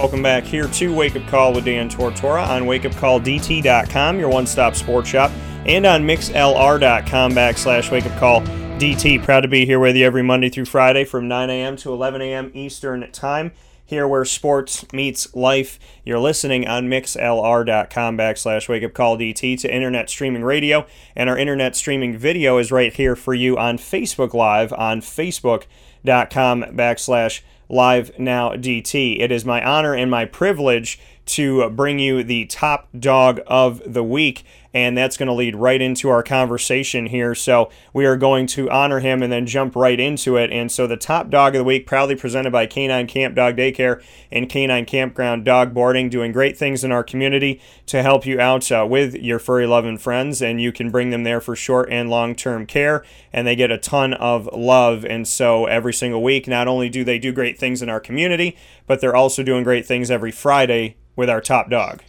Welcome back here to Wake Up Call with Dan Tortora on wakeupcalldt.com, your one stop sports shop, and on mixlr.com backslash wakeupcalldt. Proud to be here with you every Monday through Friday from 9 a.m. to 11 a.m. Eastern Time, here where sports meets life. You're listening on mixlr.com backslash wakeupcalldt to internet streaming radio, and our internet streaming video is right here for you on Facebook Live on facebook.com backslash Live Now DT. It is my honor and my privilege to bring you the top dog of the week and that's going to lead right into our conversation here. So we are going to honor him and then jump right into it. And so the top dog of the week, proudly presented by Canine Camp Dog Daycare and Canine Campground Dog Boarding, doing great things in our community to help you out uh, with your furry loving friends. And you can bring them there for short and long term care, and they get a ton of love. And so every single week, not only do they do great things in our community, but they're also doing great things every Friday with our top dog.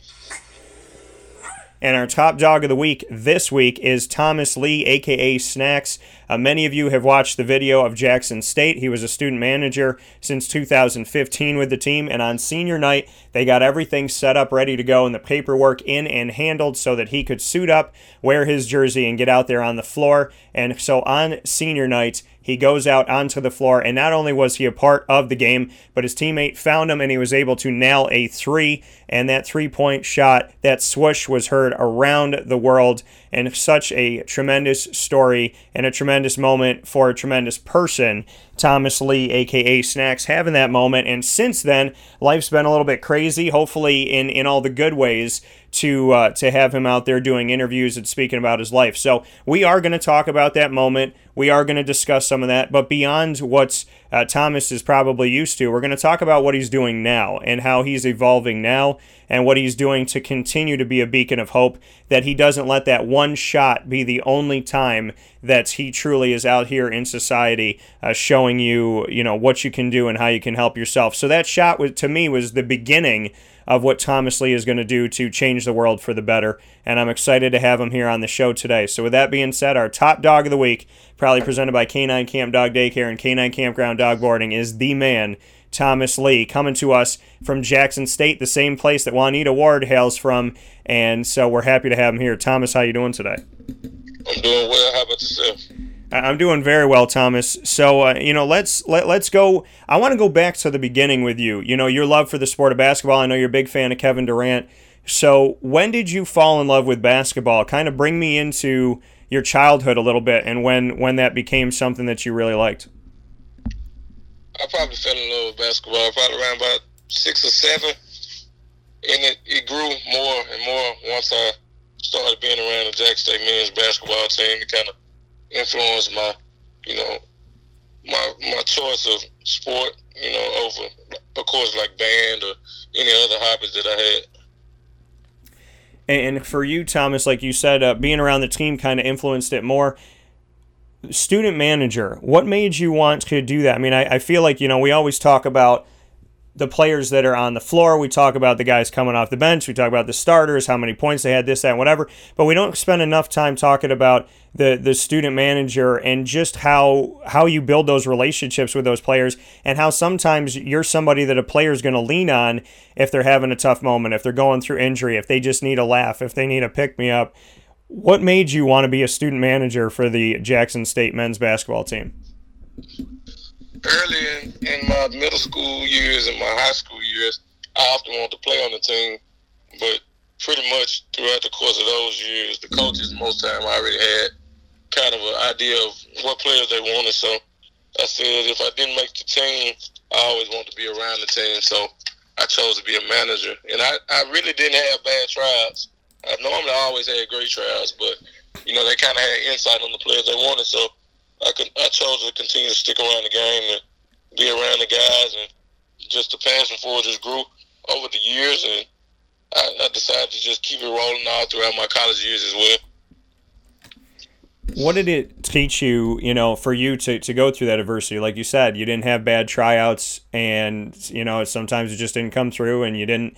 And our top dog of the week this week is Thomas Lee, aka Snacks. Uh, many of you have watched the video of Jackson State. He was a student manager since 2015 with the team, and on senior night, they got everything set up, ready to go, and the paperwork in and handled so that he could suit up, wear his jersey, and get out there on the floor. And so on senior night, he goes out onto the floor, and not only was he a part of the game, but his teammate found him and he was able to nail a three. And that three point shot, that swoosh, was heard around the world. And such a tremendous story and a tremendous moment for a tremendous person. Thomas Lee, aka Snacks, having that moment. And since then, life's been a little bit crazy, hopefully in, in all the good ways to uh, to have him out there doing interviews and speaking about his life. So we are going to talk about that moment. We are going to discuss some of that, but beyond what uh, Thomas is probably used to, we're going to talk about what he's doing now and how he's evolving now and what he's doing to continue to be a beacon of hope. That he doesn't let that one shot be the only time that he truly is out here in society, uh, showing you, you know, what you can do and how you can help yourself. So that shot was, to me was the beginning of what Thomas Lee is going to do to change the world for the better. And I'm excited to have him here on the show today. So, with that being said, our top dog of the week, proudly presented by Canine Camp Dog Daycare and Canine Campground Dog Boarding, is the man, Thomas Lee, coming to us from Jackson State, the same place that Juanita Ward hails from. And so we're happy to have him here. Thomas, how you doing today? I'm doing well. How about yourself? I'm doing very well, Thomas. So uh, you know, let's let, let's go. I want to go back to the beginning with you. You know, your love for the sport of basketball. I know you're a big fan of Kevin Durant. So when did you fall in love with basketball? Kind of bring me into your childhood a little bit, and when when that became something that you really liked. I probably fell in love with basketball probably around about six or seven, and it, it grew more and more once I started being around the Jack State men's basketball team. It kind of influenced my, you know, my my choice of sport, you know, over of course like band or any other hobbies that I had. And for you, Thomas, like you said, uh, being around the team kind of influenced it more. Student manager, what made you want to do that? I mean, I, I feel like, you know, we always talk about the players that are on the floor. We talk about the guys coming off the bench. We talk about the starters, how many points they had, this, that, whatever. But we don't spend enough time talking about the the student manager and just how how you build those relationships with those players and how sometimes you're somebody that a player is going to lean on if they're having a tough moment, if they're going through injury, if they just need a laugh, if they need a pick me up. What made you want to be a student manager for the Jackson State men's basketball team? Early in, my middle school years and my high school years, I often wanted to play on the team, but pretty much throughout the course of those years, the coaches most time already had kind of an idea of what players they wanted. So I said if I didn't make the team, I always wanted to be around the team. So I chose to be a manager, and I, I really didn't have bad tryouts. I normally always had great tryouts, but you know they kind of had insight on the players they wanted. So I could I chose to continue to stick around the game and be around the guys, and just the passion for it just grew over the years, and I, I decided to just keep it rolling all throughout my college years as well. What did it teach you, you know, for you to, to go through that adversity? Like you said, you didn't have bad tryouts and, you know, sometimes it just didn't come through and you didn't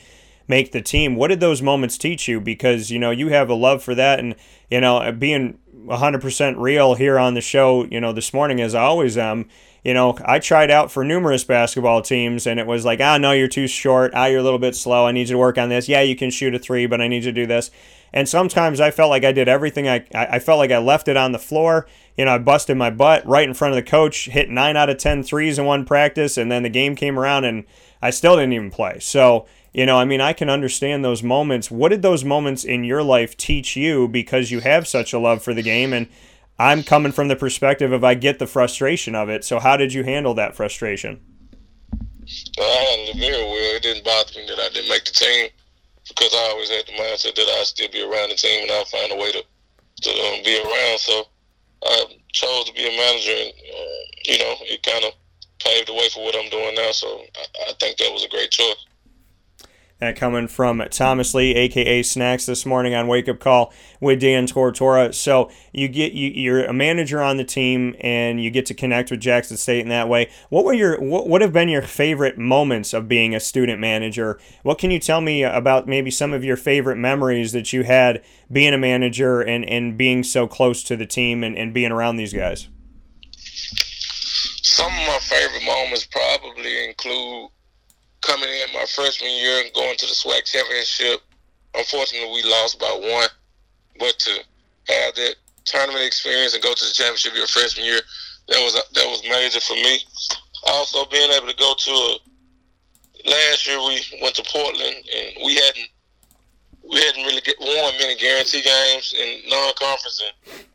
make the team. What did those moments teach you? Because, you know, you have a love for that and, you know, being 100% real here on the show, you know, this morning as I always am, you know, I tried out for numerous basketball teams and it was like, ah, no, you're too short. Ah, you're a little bit slow. I need you to work on this. Yeah, you can shoot a three, but I need you to do this. And sometimes I felt like I did everything. I, I felt like I left it on the floor. You know, I busted my butt right in front of the coach, hit nine out of 10 threes in one practice, and then the game came around and I still didn't even play. So, you know, I mean, I can understand those moments. What did those moments in your life teach you because you have such a love for the game? And I'm coming from the perspective of I get the frustration of it. So, how did you handle that frustration? Well, I handled it very well. It didn't bother me that I didn't make the team because I always had the mindset that I'd still be around the team and I'll find a way to, to um, be around. So, I chose to be a manager, and uh, you know, it kind of paved the way for what I'm doing now. So, I, I think that was a great choice. That coming from Thomas Lee, aka Snacks, this morning on Wake Up Call with Dan Tortora. So you get you, you're a manager on the team, and you get to connect with Jackson State in that way. What were your what would have been your favorite moments of being a student manager? What can you tell me about maybe some of your favorite memories that you had being a manager and and being so close to the team and, and being around these guys? Some of my favorite moments probably include coming in my freshman year and going to the SWAC championship. Unfortunately, we lost by one, but to have that tournament experience and go to the championship your freshman year, that was that was major for me. Also, being able to go to a, last year we went to Portland and we hadn't we hadn't really get, won many guarantee games in non-conference, and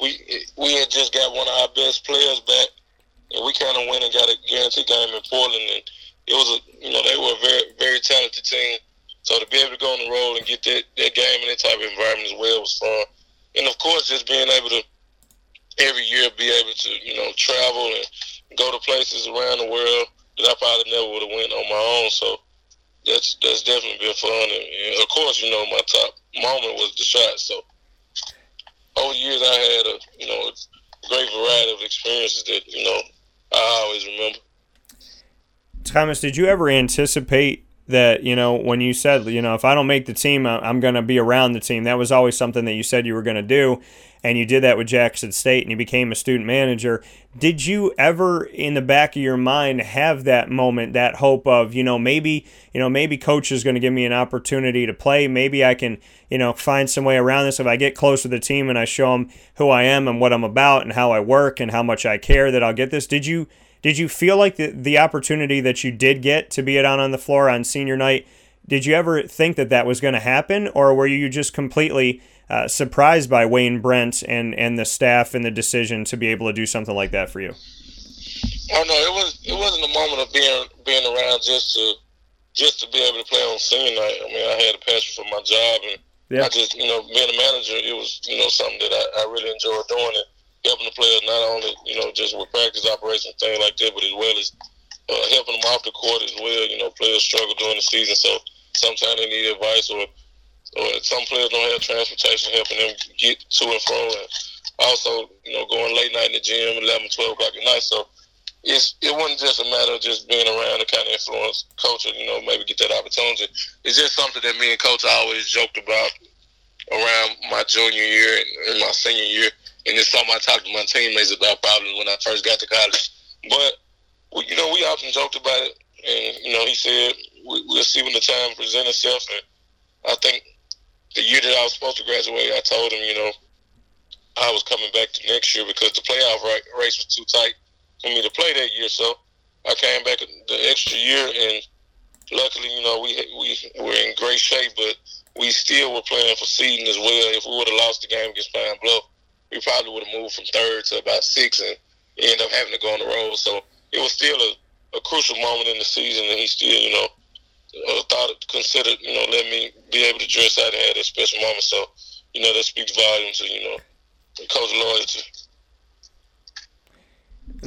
we we had just got one of our best players back, and we kind of went and got a guarantee game in Portland and it was a you know they were a very very talented team. So to be able to go on the road and get that, that game in that type of environment as well was fun. And of course, just being able to every year be able to you know travel and go to places around the world that I probably never would have went on my own. So that's that's definitely been fun. And, and of course, you know my top moment was the shot. So over the years, I had a you know great variety of experiences that you know I always remember. Thomas, did you ever anticipate that, you know, when you said, you know, if I don't make the team, I'm going to be around the team? That was always something that you said you were going to do. And you did that with Jackson State and you became a student manager. Did you ever, in the back of your mind, have that moment, that hope of, you know, maybe, you know, maybe coach is going to give me an opportunity to play. Maybe I can, you know, find some way around this. If I get close to the team and I show them who I am and what I'm about and how I work and how much I care, that I'll get this. Did you? Did you feel like the, the opportunity that you did get to be it on on the floor on senior night? Did you ever think that that was going to happen, or were you just completely uh, surprised by Wayne Brent and, and the staff and the decision to be able to do something like that for you? Oh no, it was it wasn't a moment of being being around just to just to be able to play on senior night. I mean, I had a passion for my job, and yeah. I just you know being a manager, it was you know something that I, I really enjoyed doing it helping the players not only you know just with practice operations things like that, but as well as uh, helping them off the court as well. You know, players struggle during the season, so sometimes they need advice, or or some players don't have transportation, helping them get to and from. And also, you know, going late night in the gym, 11, 12 o'clock at night. So it's it wasn't just a matter of just being around and kind of influence culture, you know, maybe get that opportunity. It's just something that me and coach always joked about around my junior year and my senior year and it's something I talked to my teammates about probably when I first got to college. But we, you know, we often joked about it, and you know, he said we, will see when the time presents itself. And I think the year that I was supposed to graduate, I told him, you know, I was coming back to next year because the playoff race was too tight for me to play that year. So I came back the extra year, and luckily, you know, we we were in great shape, but we still were playing for seeding as well. If we would have lost the game against Pine Bluff we probably would have moved from third to about six and end up having to go on the road. So it was still a, a crucial moment in the season, and he still, you know, uh, thought considered, you know, let me be able to dress out and have that special moment. So, you know, that speaks volumes you know, coach loyalty.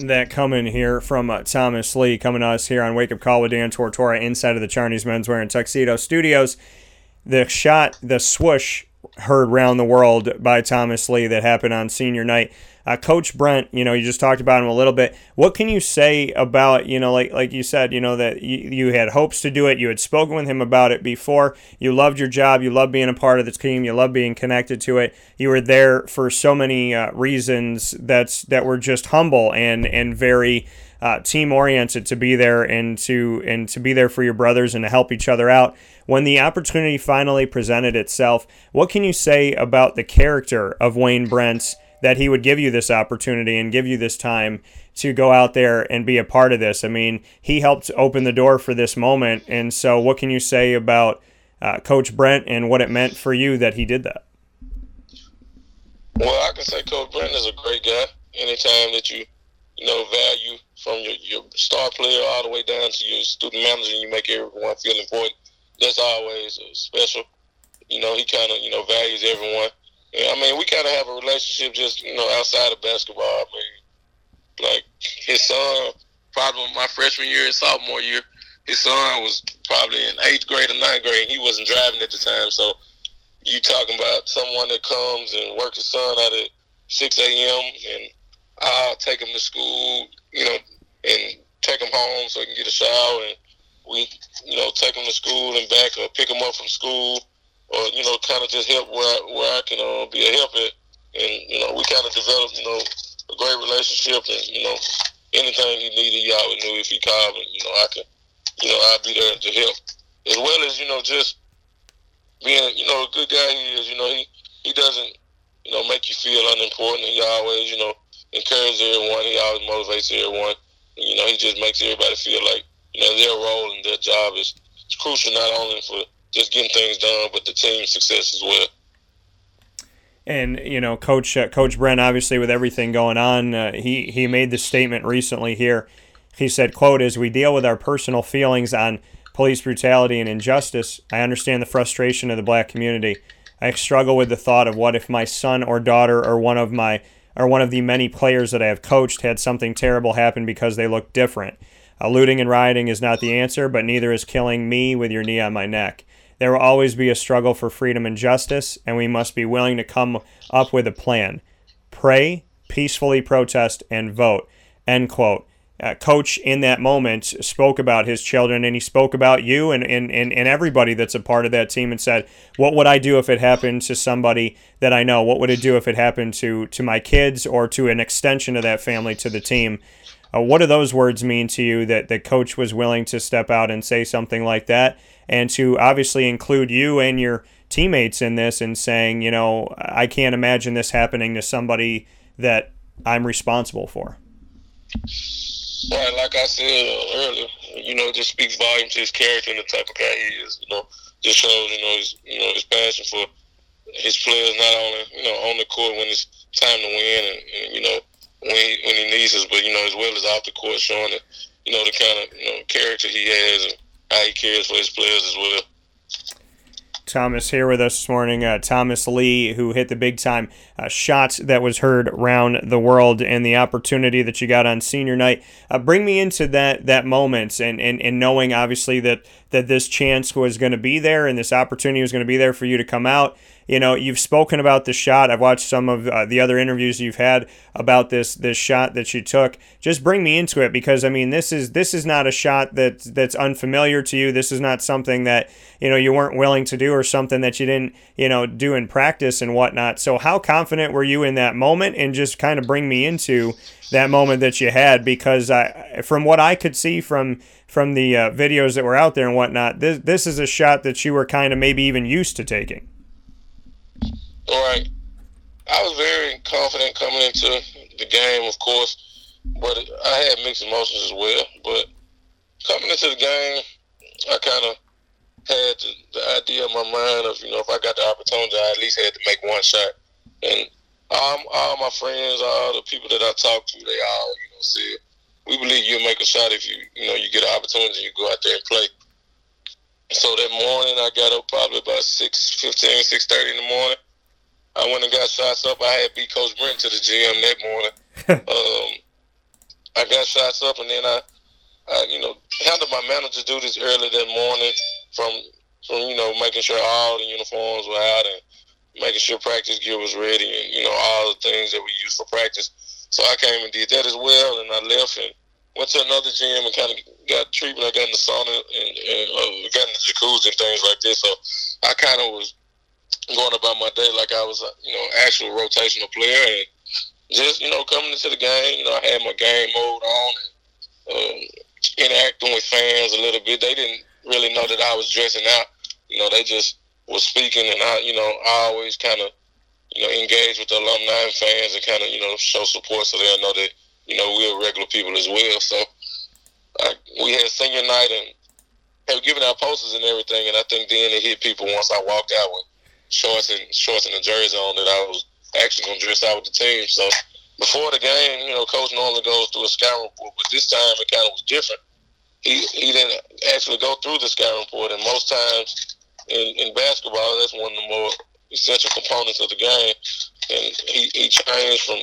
That coming here from uh, Thomas Lee, coming to us here on Wake Up Call with Dan Tortora inside of the Charney's Menswear and Tuxedo Studios. the shot, the swoosh heard round the world by Thomas Lee that happened on senior night. Uh, Coach Brent, you know, you just talked about him a little bit. What can you say about, you know, like like you said, you know, that you, you had hopes to do it. You had spoken with him about it before. You loved your job. You loved being a part of the team. You loved being connected to it. You were there for so many uh, reasons that's that were just humble and and very uh, team oriented to be there and to and to be there for your brothers and to help each other out. When the opportunity finally presented itself, what can you say about the character of Wayne Brent that he would give you this opportunity and give you this time to go out there and be a part of this? I mean, he helped open the door for this moment, and so what can you say about uh, Coach Brent and what it meant for you that he did that? Well, I can say Coach Brent is a great guy. Anytime that you you know value from your, your star player all the way down to your student manager, you make everyone feel important. That's always special. You know, he kind of you know values everyone. Yeah, I mean, we kind of have a relationship just you know outside of basketball. I mean, like his son, probably my freshman year and sophomore year, his son was probably in eighth grade or ninth grade. He wasn't driving at the time, so you talking about someone that comes and works his son out at six a.m. and I'll take him to school, you know, and take him home so he can get a shower. And we, you know, take him to school and back or pick him up from school or, you know, kind of just help where I, where I can uh, be a help at. And, you know, we kind of developed, you know, a great relationship. And, you know, anything he needed, he always knew if he called and, you know, I can, you know, I'll be there to help. As well as, you know, just being, you know, a good guy he is, you know, he, he doesn't, you know, make you feel unimportant. He always, you know, encourages everyone. He always motivates everyone. You know, he just makes everybody feel like you know their role and their job is, crucial not only for just getting things done, but the team's success as well. And you know, Coach uh, Coach Brent, obviously with everything going on, uh, he he made the statement recently here. He said, "quote As we deal with our personal feelings on police brutality and injustice, I understand the frustration of the black community. I struggle with the thought of what if my son or daughter or one of my or one of the many players that I have coached had something terrible happen because they look different. Uh, looting and rioting is not the answer, but neither is killing me with your knee on my neck. There will always be a struggle for freedom and justice, and we must be willing to come up with a plan. Pray, peacefully protest, and vote. End quote uh, coach in that moment spoke about his children and he spoke about you and, and, and, and everybody that's a part of that team and said, What would I do if it happened to somebody that I know? What would it do if it happened to, to my kids or to an extension of that family to the team? Uh, what do those words mean to you that the coach was willing to step out and say something like that and to obviously include you and your teammates in this and saying, you know, I can't imagine this happening to somebody that I'm responsible for? Right, like I said earlier, you know, just speaks volume to his character and the type of guy he is. You know, just shows you know his you know his passion for his players, not only you know on the court when it's time to win, and, and you know when he when he needs us, but you know as well as off the court, showing that you know the kind of you know character he has and how he cares for his players as well. Thomas here with us this morning. Uh, Thomas Lee, who hit the big time uh, shot that was heard around the world, and the opportunity that you got on senior night. Uh, bring me into that that moment, and, and and knowing obviously that that this chance was going to be there, and this opportunity was going to be there for you to come out you know, you've spoken about the shot. I've watched some of uh, the other interviews you've had about this this shot that you took. Just bring me into it because I mean, this is this is not a shot that that's unfamiliar to you. This is not something that you know you weren't willing to do or something that you didn't you know do in practice and whatnot. So how confident were you in that moment? And just kind of bring me into that moment that you had because I, from what I could see from from the uh, videos that were out there and whatnot, this this is a shot that you were kind of maybe even used to taking. Right. I was very confident coming into the game, of course, but I had mixed emotions as well. But coming into the game, I kind of had the, the, idea in my mind of, you know, if I got the opportunity, I at least had to make one shot. And all, all my friends, all the people that I talked to, they all, you know, said, we believe you'll make a shot if you, you know, you get an opportunity you go out there and play. So that morning, I got up probably about 6, 15, 6.30 in the morning. I went and got shots up. I had beat Coach Brent to the gym that morning. um, I got shots up, and then I, I, you know, handled my manager duties early that morning from from you know making sure all the uniforms were out and making sure practice gear was ready and you know all the things that we use for practice. So I came and did that as well, and I left and went to another gym and kind of got treatment. I got in the sauna and, and uh, got in the jacuzzi and things like this. So I kind of was going about my day like I was, you know, actual rotational player and just, you know, coming into the game, you know, I had my game mode on and um, interacting with fans a little bit. They didn't really know that I was dressing out. You know, they just was speaking and I, you know, I always kind of, you know, engage with the alumni and fans and kind of, you know, show support so they'll know that, you know, we're regular people as well. So I, we had senior night and have given out posters and everything, and I think then it hit people once I walked out with shorts and shorts and a jersey on that I was actually gonna dress out with the team. So before the game, you know, coach normally goes through a scouting report, but this time it kind of was different. He he didn't actually go through the scouting report, and most times in, in basketball, that's one of the more essential components of the game. And he, he changed from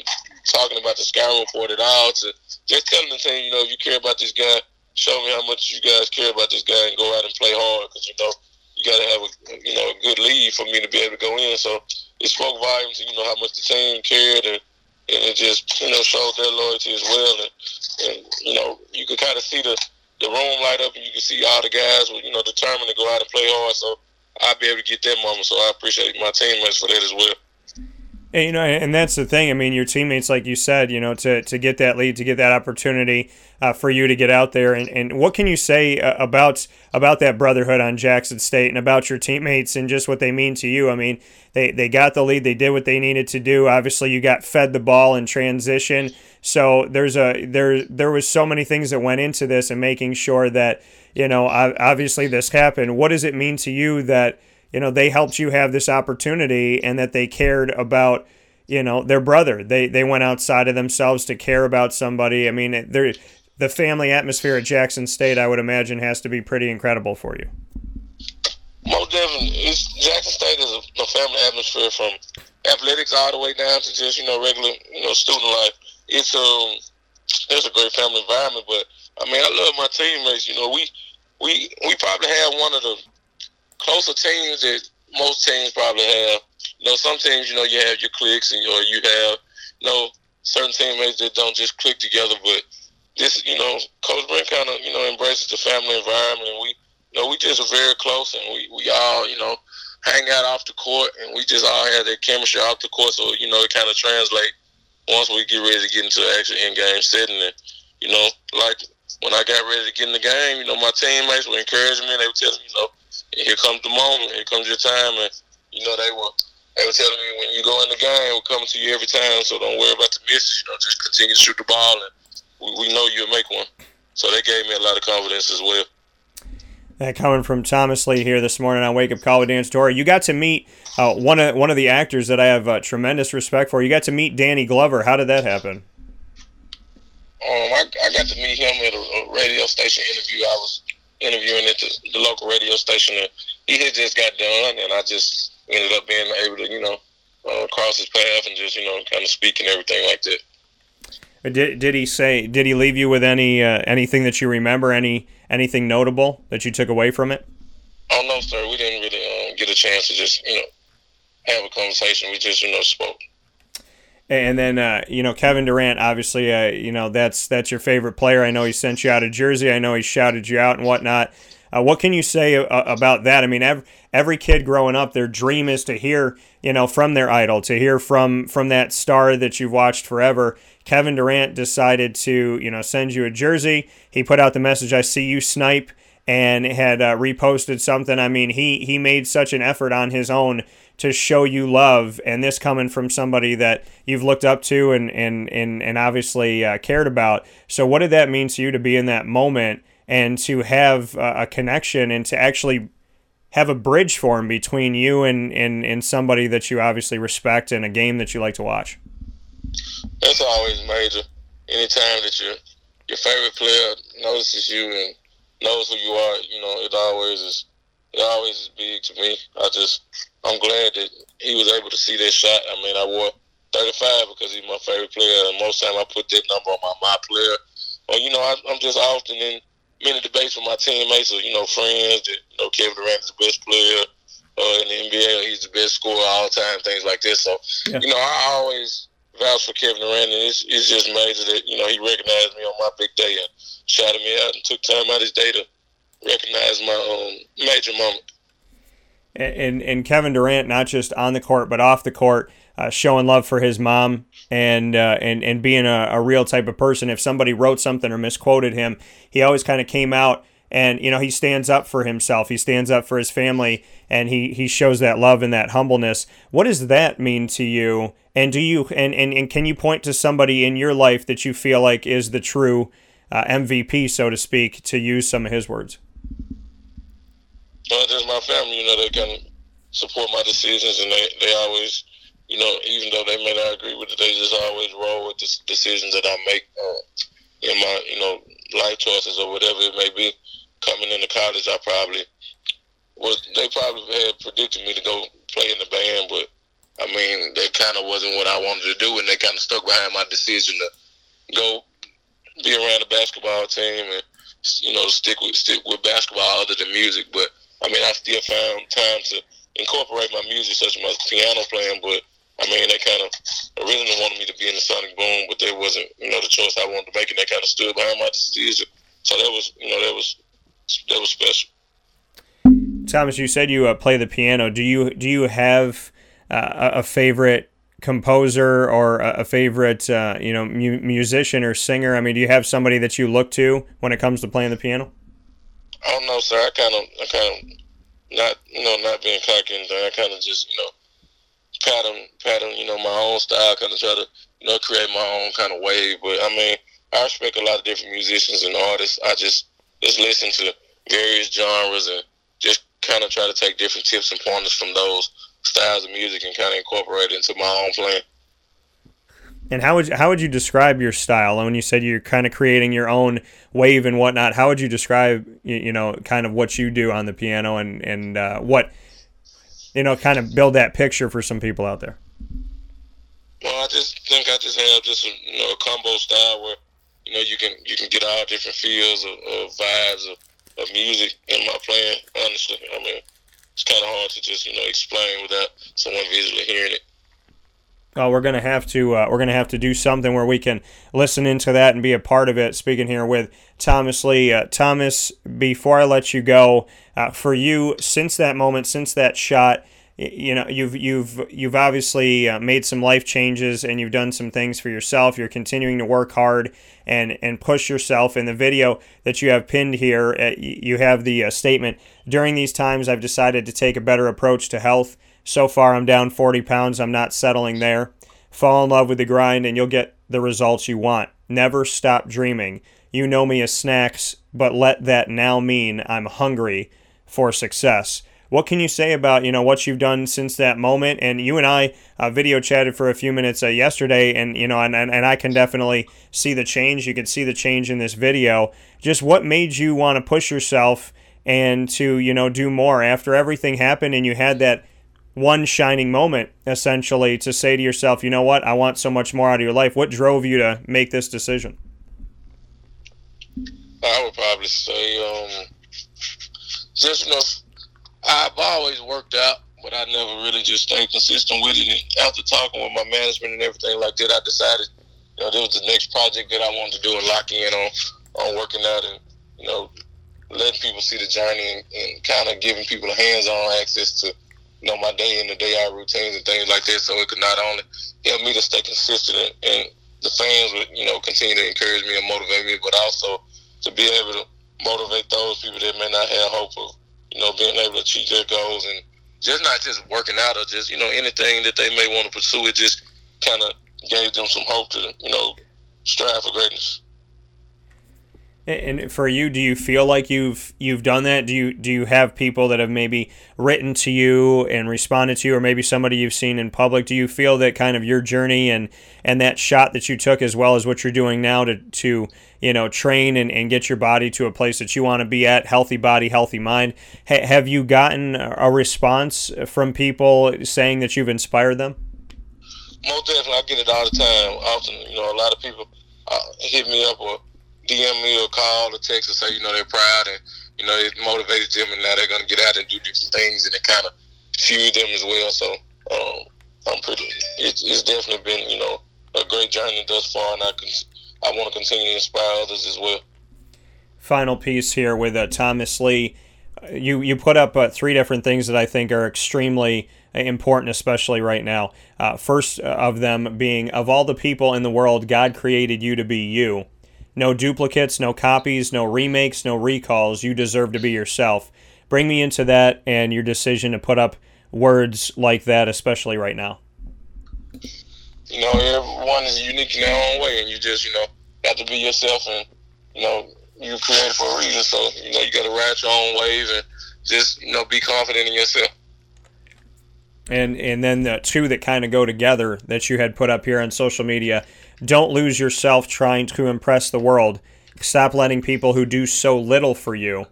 talking about the scouting report at all to just telling the team, you know, if you care about this guy, show me how much you guys care about this guy and go out and play hard because you know you got to have a you know a good lead for me to be able to go in. So it spoke volumes, you know how much the team cared and. And it just, you know, showed their loyalty as well. And, and you know, you could kind of see the, the room light up and you can see all the guys were, you know, determined to go out and play hard. So I'll be able to get that moment. So I appreciate my teammates for that as well. And, you know, and that's the thing. I mean, your teammates, like you said, you know, to, to get that lead, to get that opportunity uh, for you to get out there, and, and what can you say uh, about about that brotherhood on Jackson State and about your teammates and just what they mean to you? I mean, they they got the lead, they did what they needed to do. Obviously, you got fed the ball in transition, so there's a there there was so many things that went into this and making sure that you know obviously this happened. What does it mean to you that? You know they helped you have this opportunity and that they cared about you know their brother. They they went outside of themselves to care about somebody. I mean the family atmosphere at jackson state i would imagine has to be pretty incredible for you. Most definitely. It's, jackson state is a, family atmosphere from athletics all the way down to just you know regular you know student life. It's um it's a great family environment but i mean i love my teammates. You know we we we probably have one of the closer teams that most teams probably have. You know, some teams, you know, you have your cliques and or you have, you know, certain teammates that don't just click together. But this, you know, Coach Brent kind of, you know, embraces the family environment, and we, you know, we just are very close, and we we all, you know, hang out off the court, and we just all have that chemistry off the court. So you know, it kind of translate once we get ready to get into the actual in game setting. And you know, like when I got ready to get in the game, you know, my teammates were encouraging me. They were telling me, you know, comes the moment, here comes your time, and you know they were they were telling me when you go in the game, we're coming to you every time, so don't worry about the misses. You know, just continue to shoot the ball, and we, we know you'll make one. So they gave me a lot of confidence as well. That coming from Thomas Lee here this morning on Wake Up Call with Dan Tortora. You got to meet uh, one of one of the actors that I have uh, tremendous respect for. You got to meet Danny Glover. How did that happen? Um, I, I got to meet him at a, a radio station interview. I was interviewing at the, the, local radio station, and he had just got done, and I just ended up being able to, you know, uh, cross his path and just, you know, kind of speak and everything like that. Did, did he say? Did he leave you with any uh, anything that you remember? Any anything notable that you took away from it? Oh no, sir. We didn't really uh, get a chance to just you know have a conversation. We just you know spoke. And then uh, you know Kevin Durant, obviously, uh, you know that's that's your favorite player. I know he sent you out of Jersey. I know he shouted you out and whatnot. Uh, what can you say uh, about that? I mean, every, every kid growing up, their dream is to hear you know from their idol, to hear from from that star that you've watched forever. Kevin Durant decided to you know send you a jersey. He put out the message, "I see you, snipe." and had uh, reposted something. I mean, he he made such an effort on his own to show you love, and this coming from somebody that you've looked up to and and and, and obviously uh, cared about. So, what did that mean to you to be in that moment and to have uh, a connection and to actually have a bridge form between you and, and and somebody that you obviously respect and a game that you like to watch? That's always major. Anytime that your your favorite player notices you and knows who you are, you know, it always is it always is big to me. I just I'm glad that he was able to see that shot. I mean, I wore 35 because he's my favorite player, and most time I put that number on my my player. Or you know, I, am just often in many debates with my teammates or you know friends that you know Kevin Durant is the best player uh, in the NBA he's the best scorer all time, things like this. So yeah. you know, I always vouch for Kevin Durant, and it's, it's just amazing that you know he recognized me on my big day and shouted me out and took time out of his day to recognize my um, major moment. And, and Kevin Durant, not just on the court but off the court, uh, showing love for his mom and uh, and and being a, a real type of person. If somebody wrote something or misquoted him, he always kind of came out and you know he stands up for himself. He stands up for his family, and he he shows that love and that humbleness. What does that mean to you? And do you and and, and can you point to somebody in your life that you feel like is the true uh, MVP, so to speak, to use some of his words? Well, just my family. You know, they can support my decisions, and they they always you know, even though they may not agree with it, they just always roll with the decisions that I make uh, in my, you know, life choices or whatever it may be. Coming into college, I probably was. They probably had predicted me to go play in the band, but I mean, that kind of wasn't what I wanted to do, and they kind of stuck behind my decision to go be around the basketball team and you know stick with stick with basketball other than music. But I mean, I still found time to incorporate my music, such as my piano playing, but I mean, they kind of originally wanted me to be in the Sonic Boom, but that wasn't, you know, the choice I wanted to make, and they kind of stood behind my decision. So that was, you know, that was that was special. Thomas, you said you uh, play the piano. Do you do you have uh, a favorite composer or a, favorite, uh, you know, mu- musician or singer? I mean, do you have somebody that you look to when it comes to playing the piano? I don't know, sir. I kind of, I kind of, not, you know, not being cocky and I kind of just, you know pattern, pattern, you know, my own style, kind of try to, you know, create my own kind of way. But I mean, I respect a lot of different musicians and artists. I just just listen to various genres and just kind of try to take different tips and pointers from those styles of music and kind of incorporate it into my own playing. And how would you, how would you describe your style? And when you said you're kind of creating your own wave and whatnot, how would you describe you know kind of what you do on the piano and and uh, what you know, kind of build that picture for some people out there? Well, I just think I just have just a, you know a combo style where you know you can you can get all different feels of, of vibes of, of music in my playing. Honestly, I mean it's kind of hard to just you know explain without someone visually hearing it. Oh, we're gonna have to uh, we're gonna have to do something where we can listen into that and be a part of it. Speaking here with Thomas Lee, uh, Thomas. Before I let you go, uh, for you since that moment, since that shot, you know you've you've you've obviously uh, made some life changes and you've done some things for yourself. You're continuing to work hard and and push yourself. In the video that you have pinned here, uh, you have the uh, statement. During these times, I've decided to take a better approach to health. So far, I'm down 40 pounds. I'm not settling there. Fall in love with the grind, and you'll get the results you want. Never stop dreaming. You know me as snacks, but let that now mean I'm hungry for success. What can you say about you know what you've done since that moment? And you and I uh, video chatted for a few minutes uh, yesterday, and you know, and, and and I can definitely see the change. You can see the change in this video. Just what made you want to push yourself and to you know do more after everything happened, and you had that one shining moment essentially to say to yourself, you know what, I want so much more out of your life. What drove you to make this decision? I would probably say, um, just you know, I've always worked out, but I never really just stayed consistent with it. And after talking with my management and everything like that, I decided, you know, this was the next project that I wanted to do and lock in on on working out and you know letting people see the journey and, and kind of giving people hands-on access to you know, my day in the day out routines and things like that. So it could not only help me to stay consistent and, and the fans would, you know, continue to encourage me and motivate me, but also to be able to motivate those people that may not have hope of, you know, being able to achieve their goals and just not just working out or just, you know, anything that they may want to pursue. It just kind of gave them some hope to, you know, strive for greatness. And for you, do you feel like you've you've done that? Do you do you have people that have maybe written to you and responded to you, or maybe somebody you've seen in public? Do you feel that kind of your journey and and that shot that you took, as well as what you're doing now to to you know train and, and get your body to a place that you want to be at, healthy body, healthy mind? Ha- have you gotten a response from people saying that you've inspired them? Most definitely, I get it all the time. Often, you know, a lot of people uh, hit me up or DM me or call or text and say, you know, they're proud and, you know, it motivated them and now they're going to get out and do different things and it kind of fueled them as well. So um, I'm pretty, it's, it's definitely been, you know, a great journey thus far and I, can, I want to continue to inspire others as well. Final piece here with uh, Thomas Lee. You, you put up uh, three different things that I think are extremely important, especially right now. Uh, first of them being, of all the people in the world, God created you to be you. No duplicates, no copies, no remakes, no recalls. You deserve to be yourself. Bring me into that and your decision to put up words like that, especially right now. You know, everyone is unique in their own way, and you just, you know, have to be yourself, and you know, you're created for a reason. So, you know, you got to ride your own wave and just, you know, be confident in yourself. And and then the two that kind of go together that you had put up here on social media don't lose yourself trying to impress the world. Stop letting people who do so little for you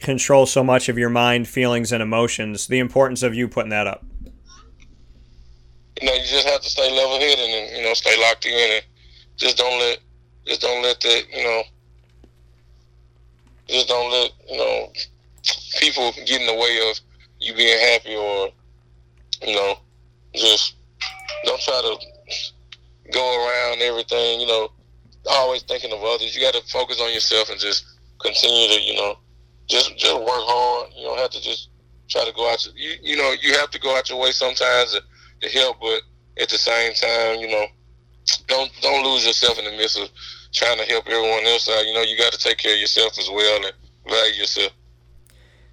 control so much of your mind, feelings, and emotions. The importance of you putting that up. You know, you just have to stay level headed and you know stay locked in and just don't let just don't let that you know just don't let you know people get in the way of you being happy or you know just don't try to go around everything, you know, always thinking of others. You got to focus on yourself and just continue to, you know, just just work hard. You don't have to just try to go out. You you know, you have to go out your way sometimes to, to help, but at the same time, you know, don't don't lose yourself in the midst of trying to help everyone else out. You know, you got to take care of yourself as well and value yourself.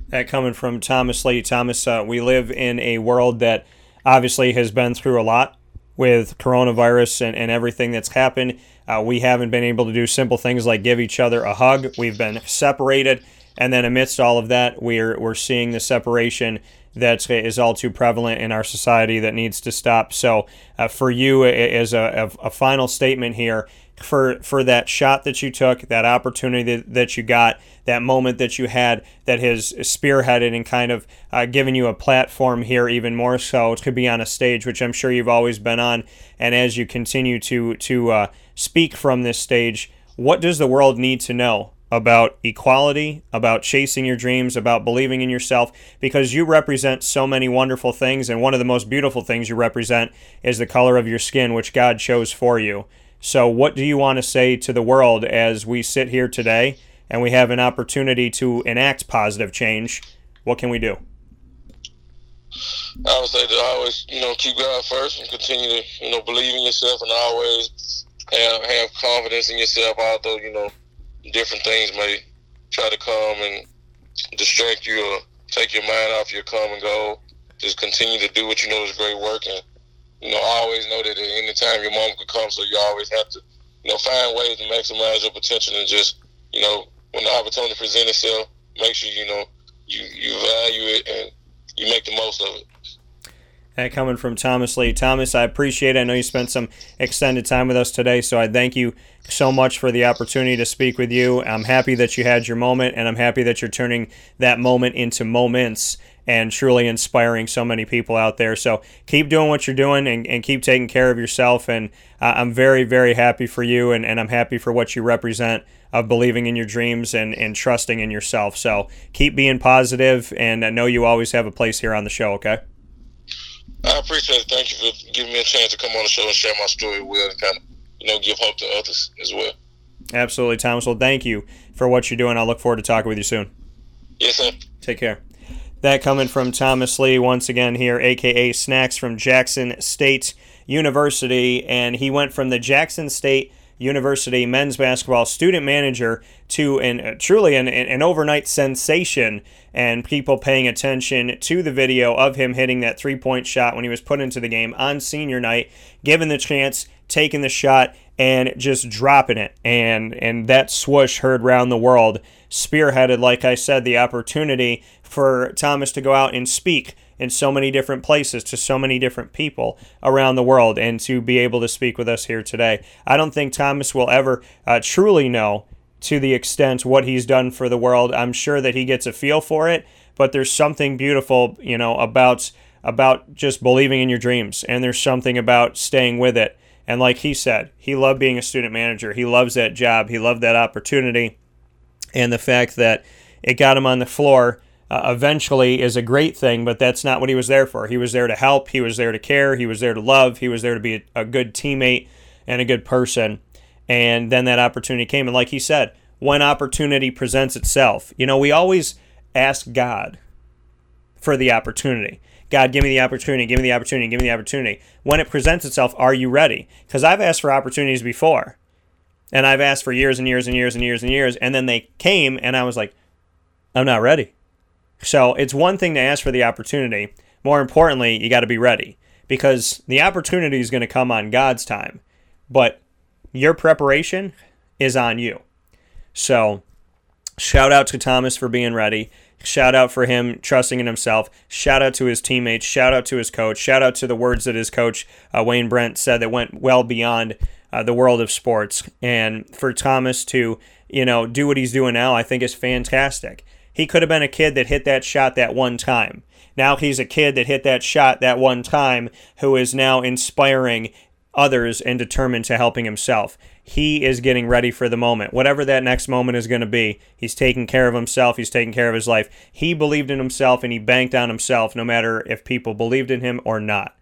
That coming from Thomas Lee. Thomas, uh, we live in a world that obviously has been through a lot with coronavirus and, and everything that's happened. Uh, we haven't been able to do simple things like give each other a hug. We've been separated. And then amidst all of that, we're, we're seeing the separation that is all too prevalent in our society that needs to stop. So, uh, for you, as a, a, final statement here, for for that shot that you took, that opportunity that, that you got, that moment that you had that has spearheaded and kind of uh, given you a platform here even more so to be on a stage, which I'm sure you've always been on. And as you continue to to uh, speak from this stage, what does the world need to know about equality, about chasing your dreams, about believing in yourself, because you represent so many wonderful things. And one of the most beautiful things you represent is the color of your skin, which God chose for you. So, what do you want to say to the world as we sit here today and we have an opportunity to enact positive change? What can we do? I would say to always, you know, keep God first and continue to, you know, believe in yourself and always have have confidence in yourself. Although you know, different things may try to come and distract you or take your mind off your common goal. Just continue to do what you know is great work and you know, always know that at any time your mom could come, so you always have to, you know, find ways to maximize your potential and just, you know, when the opportunity presents itself, make sure you know you you value it and you make the most of it. That coming from Thomas Lee. Thomas, I appreciate it. I know you spent some extended time with us today, so I thank you so much for the opportunity to speak with you. I'm happy that you had your moment, and I'm happy that you're turning that moment into moments and truly inspiring so many people out there. So keep doing what you're doing and, and keep taking care of yourself. And uh, I'm very, very happy for you, and, and I'm happy for what you represent of believing in your dreams and, and trusting in yourself. So keep being positive, and I know you always have a place here on the show, okay? I appreciate it. Thank you for giving me a chance to come on the show and share my story with and kind of, you know, give hope to others as well. Absolutely, Thomas. Well, thank you for what you're doing. I look forward to talking with you soon. Yes, sir. Take care. That coming from Thomas Lee once again here, aka Snacks from Jackson State University, and he went from the Jackson State University men's basketball student manager to an uh, truly an, an overnight sensation and people paying attention to the video of him hitting that three point shot when he was put into the game on senior night, given the chance, taking the shot and just dropping it and and that swoosh heard round the world spearheaded like I said the opportunity for Thomas to go out and speak in so many different places to so many different people around the world and to be able to speak with us here today. I don't think Thomas will ever uh, truly know to the extent what he's done for the world. I'm sure that he gets a feel for it, but there's something beautiful, you know, about about just believing in your dreams and there's something about staying with it And like he said, he loved being a student manager. He loves that job. He loved that opportunity. And the fact that it got him on the floor uh, eventually is a great thing, but that's not what he was there for. He was there to help, he was there to care, he was there to love, he was there to be a, a good teammate and a good person. And then that opportunity came. And like he said, when opportunity presents itself, you know, we always ask God for the opportunity. God, give me the opportunity, give me the opportunity, give me the opportunity. When it presents itself, are you ready? Because I've asked for opportunities before. And I've asked for years and years and years and years and years. And then they came, and I was like, I'm not ready. So it's one thing to ask for the opportunity. More importantly, you got to be ready because the opportunity is going to come on God's time, but your preparation is on you. So shout out to Thomas for being ready. Shout out for him trusting in himself. Shout out to his teammates. Shout out to his coach. Shout out to the words that his coach, uh, Wayne Brent, said that went well beyond uh, the world of sports. And for Thomas to, you know, do what he's doing now, I think is fantastic. He could have been a kid that hit that shot that one time. Now he's a kid that hit that shot that one time who is now inspiring others and determined to helping himself. He is getting ready for the moment. Whatever that next moment is going to be, he's taking care of himself, he's taking care of his life. He believed in himself and he banked on himself no matter if people believed in him or not.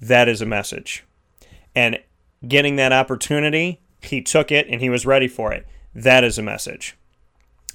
That is a message. And getting that opportunity, he took it and he was ready for it. That is a message.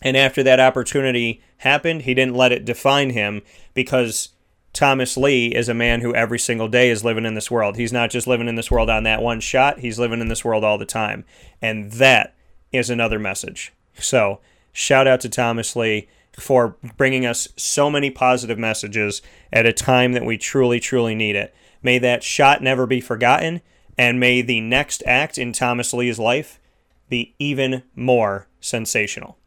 And after that opportunity happened, he didn't let it define him because Thomas Lee is a man who every single day is living in this world. He's not just living in this world on that one shot, he's living in this world all the time. And that is another message. So, shout out to Thomas Lee for bringing us so many positive messages at a time that we truly, truly need it. May that shot never be forgotten, and may the next act in Thomas Lee's life be even more sensational.